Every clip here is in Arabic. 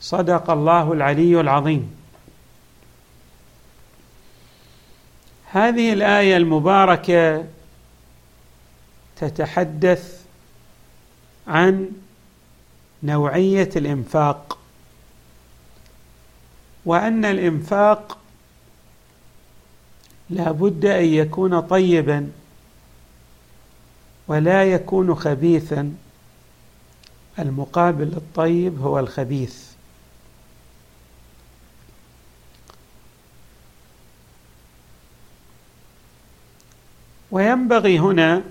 صدق الله العلي العظيم. هذه الآية المباركة تتحدث عن نوعية الإنفاق وأن الإنفاق لا بد أن يكون طيبا ولا يكون خبيثا. المقابل للطيب هو الخبيث. وينبغي هنا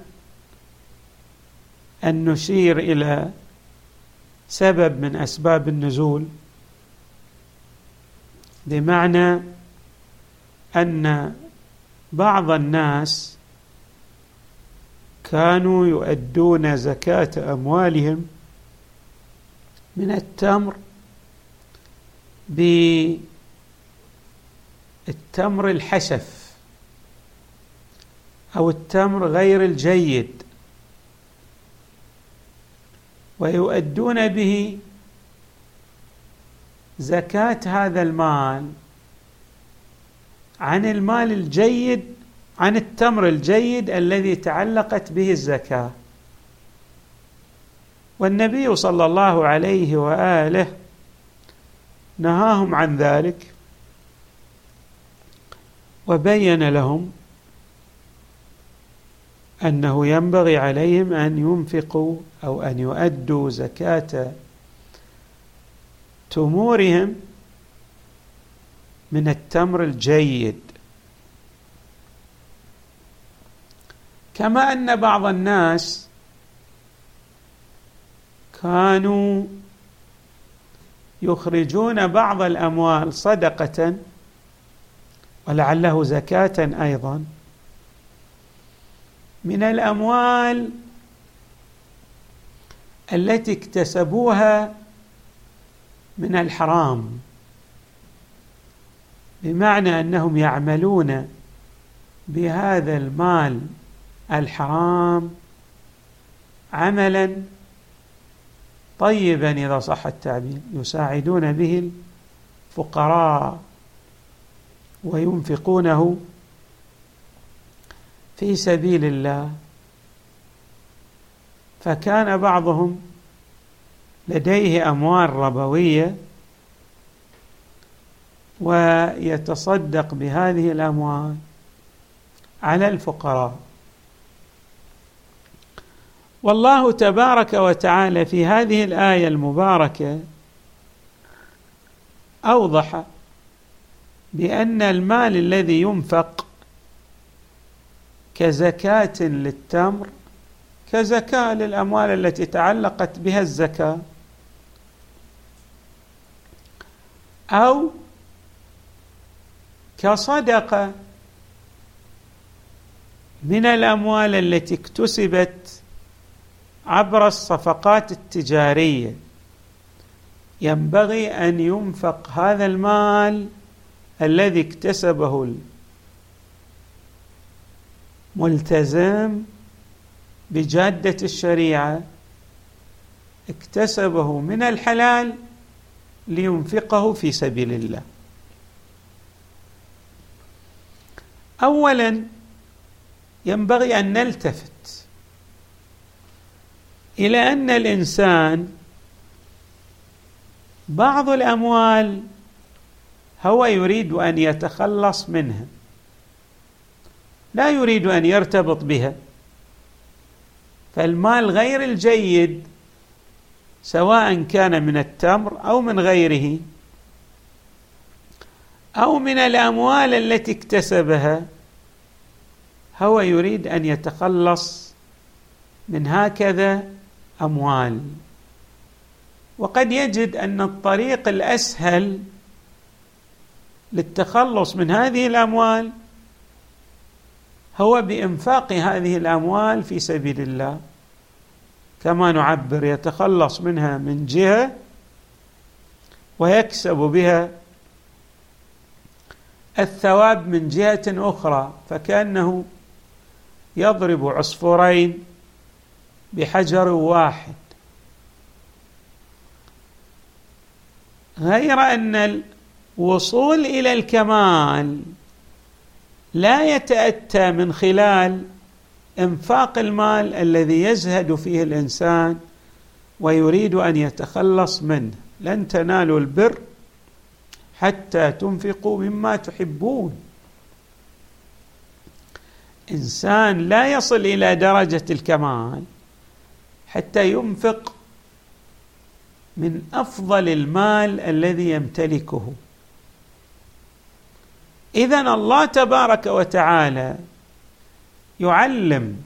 أن نشير إلى سبب من أسباب النزول بمعنى أن بعض الناس كانوا يؤدون زكاة أموالهم من التمر بالتمر الحشف. أو التمر غير الجيد. ويؤدون به زكاة هذا المال عن المال الجيد عن التمر الجيد الذي تعلقت به الزكاة. والنبي صلى الله عليه وآله نهاهم عن ذلك وبين لهم أنه ينبغي عليهم أن ينفقوا أو أن يؤدوا زكاة تمورهم من التمر الجيد. كما أن بعض الناس كانوا يخرجون بعض الأموال صدقة ولعله زكاة أيضا. من الأموال التي اكتسبوها من الحرام. بمعنى أنهم يعملون بهذا المال الحرام عملا طيبا إذا صح التعبير يساعدون به الفقراء وينفقونه في سبيل الله. فكان بعضهم لديه أموال ربوية ويتصدق بهذه الأموال على الفقراء. والله تبارك وتعالى في هذه الآية المباركة أوضح بأن المال الذي ينفق كزكاة للتمر كزكاة للأموال التي تعلقت بها الزكاة أو كصدقة من الأموال التي اكتسبت عبر الصفقات التجارية. ينبغي أن ينفق هذا المال الذي اكتسبه الملتزم بجادة الشريعة اكتسبه من الحلال لينفقه في سبيل الله. اولا ينبغي أن نلتفت إلى أن الإنسان بعض الأموال هو يريد أن يتخلص منها. لا يريد أن يرتبط بها. فالمال غير الجيد سواء كان من التمر أو من غيره أو من الأموال التي اكتسبها هو يريد أن يتخلص من هكذا أموال. وقد يجد أن الطريق الأسهل للتخلص من هذه الأموال هو بإنفاق هذه الأموال في سبيل الله. كما نعبر يتخلص منها من جهة ويكسب بها الثواب من جهة أخرى فكأنه يضرب عصفورين بحجر واحد. غير أن الوصول إلى الكمال لا يتأتى من خلال إنفاق المال الذي يزهد فيه الإنسان ويريد أن يتخلص منه. لن تنالوا البر حتى تنفقوا مما تحبون. إنسان لا يصل إلى درجة الكمال حتى ينفق من أفضل المال الذي يمتلكه. اذا الله تبارك وتعالى يعلم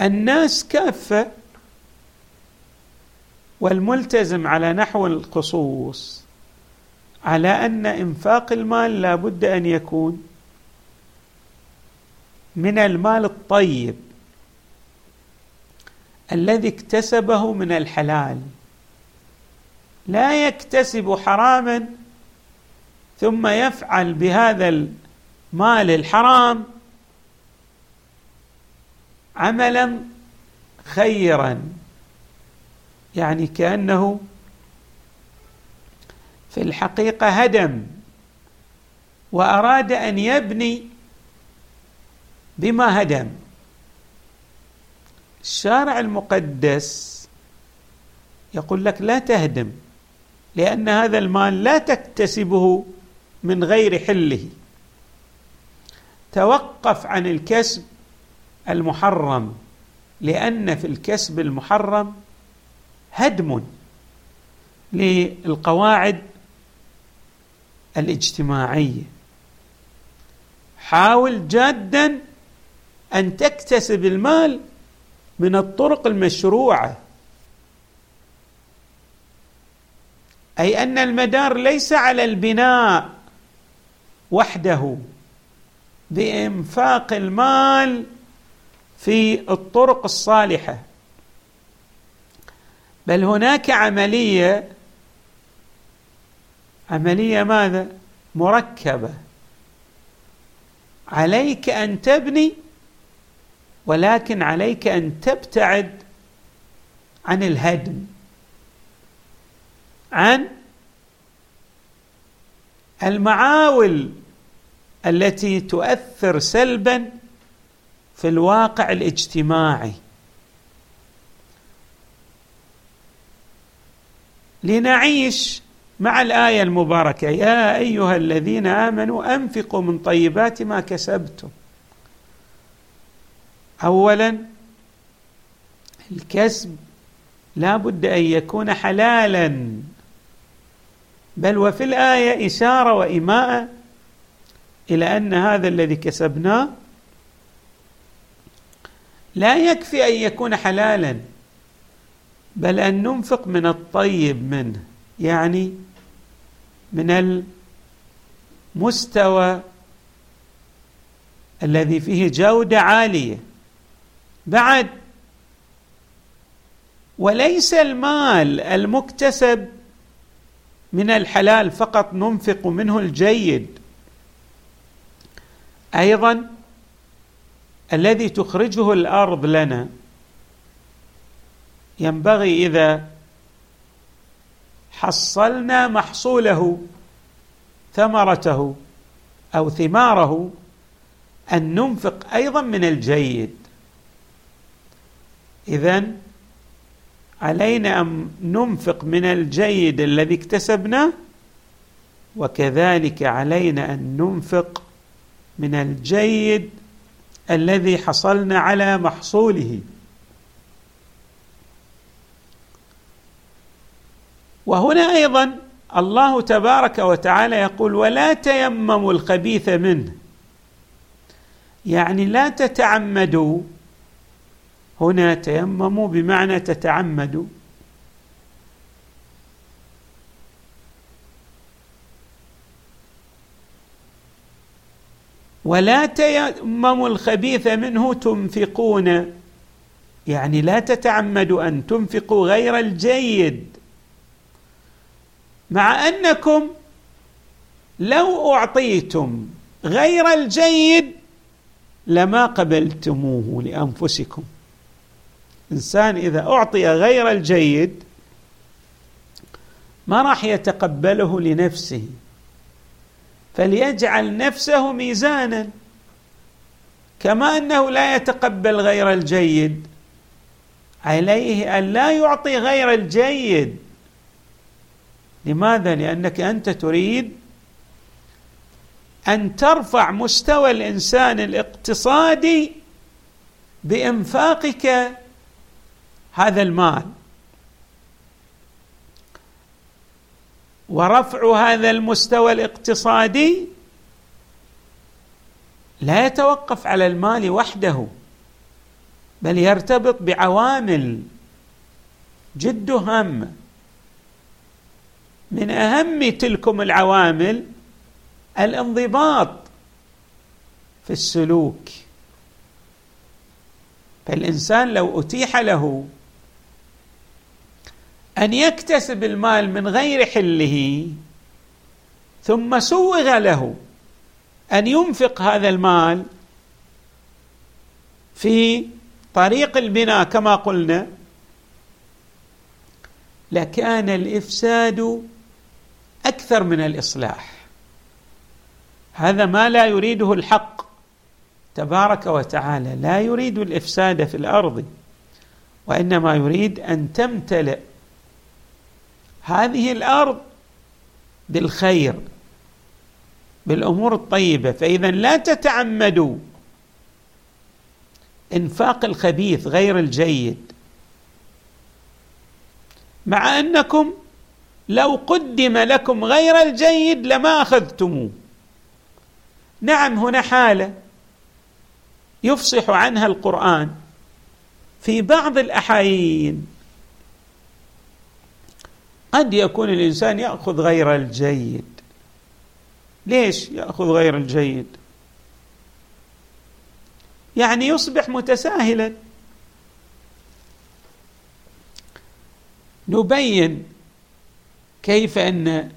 الناس كافة والملتزم على نحو الخصوص على أن إنفاق المال لا بد أن يكون من المال الطيب الذي اكتسبه من الحلال لا يكتسب حراما ثم يفعل بهذا المال الحرام عملا خيرا يعني كأنه في الحقيقة هدم وأراد أن يبني بما هدم. الشارع المقدس يقول لك لا تهدم لأن هذا المال لا تكتسبه من غير حله. توقف عن الكسب المحرم لأن في الكسب المحرم هدم للقواعد الاجتماعية. حاول جادا أن تكتسب المال من الطرق المشروعة. أي أن المدار ليس على البناء وحده بإنفاق المال في الطرق الصالحة. بل هناك عملية عملية ماذا؟ مركبة. عليك أن تبني ولكن عليك أن تبتعد عن الهدم عن المعاول التي تؤثر سلبا في الواقع الاجتماعي. لنعيش مع الآية المباركة. يا أيها الذين آمنوا أنفقوا من طيبات ما كسبتم. اولا الكسب لا بد أن يكون حلالا. بل وفي الآية إشارة وايماءه إلى أن هذا الذي كسبناه لا يكفي أن يكون حلالا بل أن ننفق من الطيب منه يعني من المستوى الذي فيه جودة عالية. بعد وليس المال المكتسب من الحلال فقط ننفق منه الجيد. أيضا الذي تخرجه الأرض لنا ينبغي إذا حصلنا محصوله ثمرته أو ثماره أن ننفق أيضا من الجيد. اذا علينا أن ننفق من الجيد الذي اكتسبناه وكذلك علينا أن ننفق من الجيد الذي حصلنا على محصوله. وهنا أيضا الله تبارك وتعالى يقول ولا تيمموا الخبيث منه. يعني لا تتعمدوا هنا تيمموا بمعنى تتعمدوا. ولا تيمموا الخبيث منه تنفقون. يعني لا تتعمدوا أن تنفقوا غير الجيد. مع أنكم لو أعطيتم غير الجيد لما قبلتموه لأنفسكم. إنسان إذا أعطي غير الجيد ما راح يتقبله لنفسه فليجعل نفسه ميزانا. كما أنه لا يتقبل غير الجيد عليه أن لا يعطي غير الجيد. لماذا؟ لأنك أنت تريد أن ترفع مستوى الإنسان الاقتصادي بإنفاقك هذا المال. ورفع هذا المستوى الاقتصادي لا يتوقف على المال وحده بل يرتبط بعوامل جد هامه من أهم تلكم العوامل الانضباط في السلوك. فالإنسان لو أتيح له أن يكتسب المال من غير حله ثم سوغ له أن ينفق هذا المال في طريق البناء كما قلنا. لكان الإفساد أكثر من الإصلاح. هذا ما لا يريده الحق. تبارك وتعالى لا يريد الإفساد في الأرض وإنما يريد أن تمتلئ هذه الأرض بالخير بالأمور الطيبة فإذا لا تتعمدوا. إنفاق الخبيث غير الجيد. مع أنكم لو قدم لكم غير الجيد لما أخذتموه. نعم هنا حالة يفصح عنها القرآن في بعض الأحايين. قد يكون الإنسان يأخذ غير الجيد. ليش يأخذ غير الجيد؟ يعني يصبح متساهلا. نبين كيف أن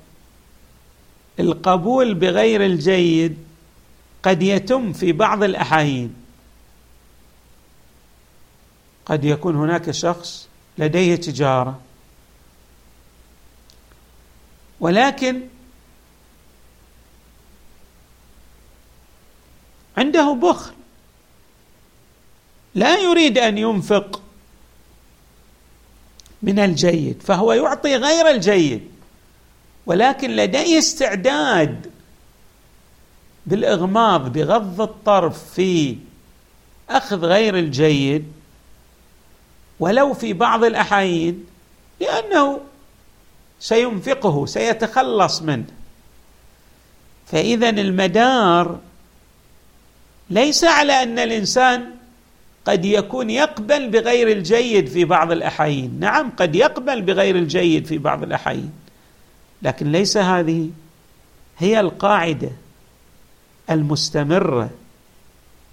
القبول بغير الجيد قد يتم في بعض الأحايين. قد يكون هناك شخص لديه تجارة. ولكن عنده بخل. لا يريد أن ينفق من الجيد فهو يعطي غير الجيد ولكن لديه استعداد بالإغماض بغض الطرف في أخذ غير الجيد ولو في بعض الأحايين لأنه سينفقه سيتخلص منه. فاذا المدار ليس على أن الإنسان قد يكون يقبل بغير الجيد في بعض الأحايين. نعم قد يقبل بغير الجيد في بعض الأحايين. لكن ليس هذه هي القاعدة المستمرة.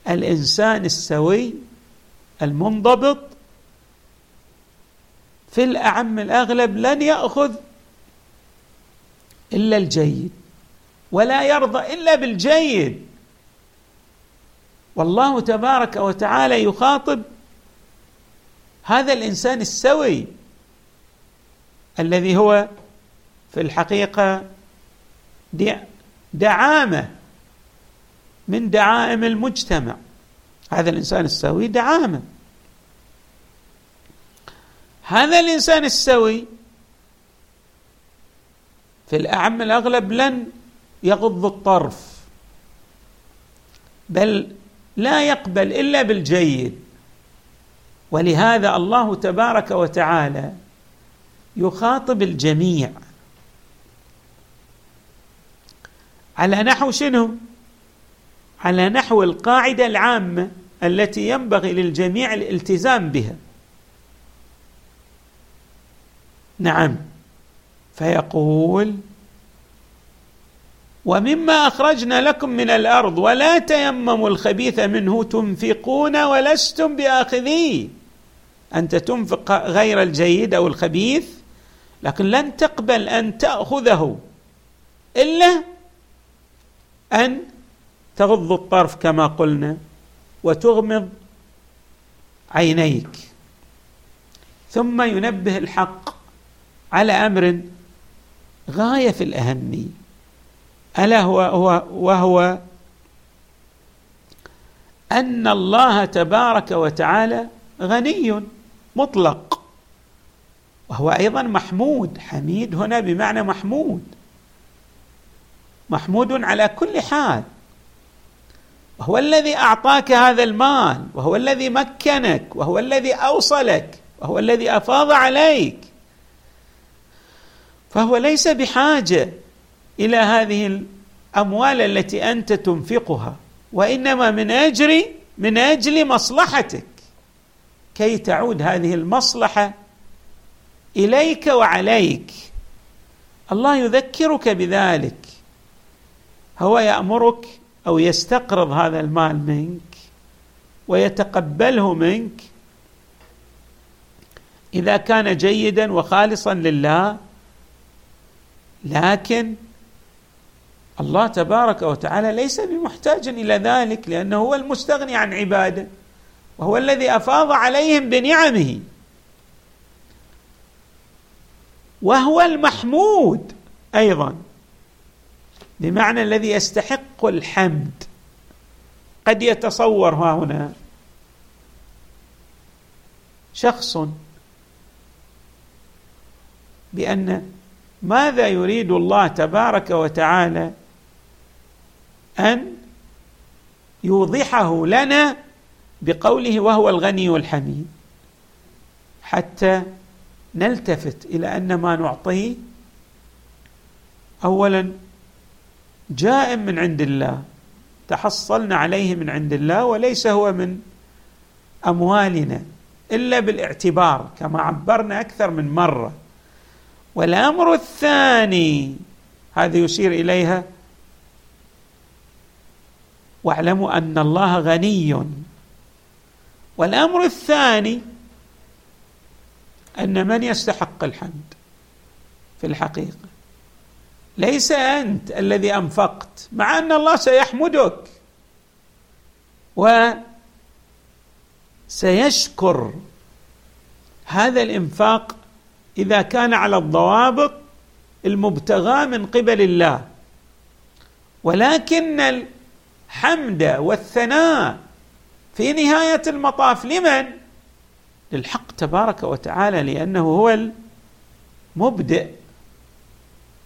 الإنسان السوي المنضبط في الأعم الأغلب لن يأخذ إلا الجيد ولا يرضى إلا بالجيد. والله تبارك وتعالى يخاطب هذا الإنسان السوي الذي هو في الحقيقة دعامة من دعائم المجتمع. هذا الإنسان السوي دعامة. هذا الإنسان السوي في الأعم الأغلب لن يغض الطرف بل لا يقبل إلا بالجيد. ولهذا الله تبارك وتعالى يخاطب الجميع على نحو شنو؟ على نحو القاعدة العامة التي ينبغي للجميع الالتزام بها. نعم. فيقول ومما أخرجنا لكم من الأرض ولا تيمموا الخبيث منه تنفقون ولستم بآخذيه. أنت تنفق غير الجيد أو الخبيث لكن لن تقبل أن تأخذه إلا أن تغض الطرف كما قلنا وتغمض عينيك. ثم ينبه الحق على أمر غاية في الأهمية. ألا هو هو وهو أن الله تبارك وتعالى غني مطلق. وهو أيضا محمود حميد هنا بمعنى محمود. محمود على كل حال. وهو الذي أعطاك هذا المال وهو الذي مكنك وهو الذي أوصلك وهو الذي أفاض عليك. فهو ليس بحاجة إلى هذه الأموال التي أنت تنفقها وإنما من أجل من أجل مصلحتك. كي تعود هذه المصلحة إليك وعليك. الله يذكرك بذلك. هو يأمرك أو يستقرض هذا المال منك ويتقبله منك إذا كان جيدا وخالصا لله لكن الله تبارك وتعالى ليس بمحتاج إلى ذلك لأنه هو المستغني عن عباده وهو الذي أفاض عليهم بنعمه. وهو المحمود أيضا بمعنى الذي يستحق الحمد. قد يتصور ها هنا شخص بأن ماذا يريد الله تبارك وتعالى أن يوضحه لنا بقوله وهو الغني الحميد حتى نلتفت إلى أن ما نعطيه اولا جاء من عند الله تحصلنا عليه من عند الله وليس هو من أموالنا إلا بالإعتبار كما عبرنا أكثر من مرة. والأمر الثاني هذا يشير إليها واعلموا أن الله غني. والأمر الثاني أن من يستحق الحمد في الحقيقة؟ ليس أنت الذي أنفقت مع أن الله سيحمدك وسيشكر هذا الإنفاق إذا كان على الضوابط المبتغاه من قبل الله. ولكن الحمد والثناء في نهاية المطاف لمن؟ للحق تبارك وتعالى لأنه هو المبدئ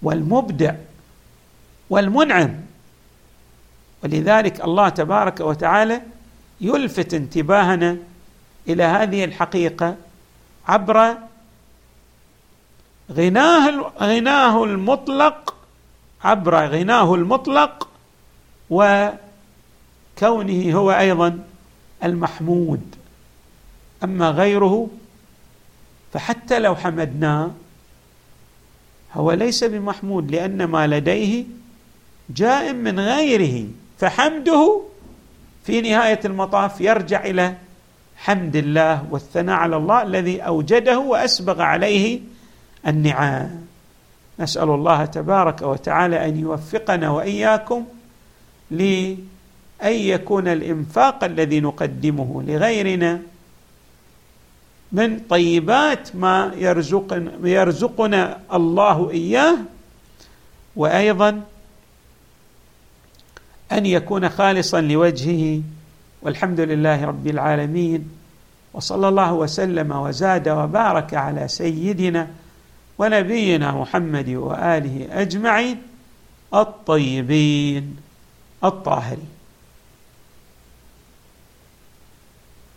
والمبدع والمنعم. ولذلك الله تبارك وتعالى يلفت انتباهنا إلى هذه الحقيقة عبر غناه غناه المطلق عبر غناه المطلق وكونه هو أيضا المحمود. أما غيره فحتى لو حمدناه هو ليس بمحمود لأن ما لديه جاء من غيره فحمده في نهاية المطاف يرجع إلى حمد الله والثناء على الله الذي أوجده وأسبغ عليه النعام نسأل الله تبارك وتعالى أن يوفقنا وإياكم لأن يكون الإنفاق الذي نقدمه لغيرنا من طيبات ما يرزقنا, يرزقنا الله إياه وأيضا أن يكون خالصا لوجهه. والحمد لله رب العالمين وصلى الله وسلم وزاد وبارك على سيدنا ونبينا محمد وآله أجمعين الطيبين الطاهرين.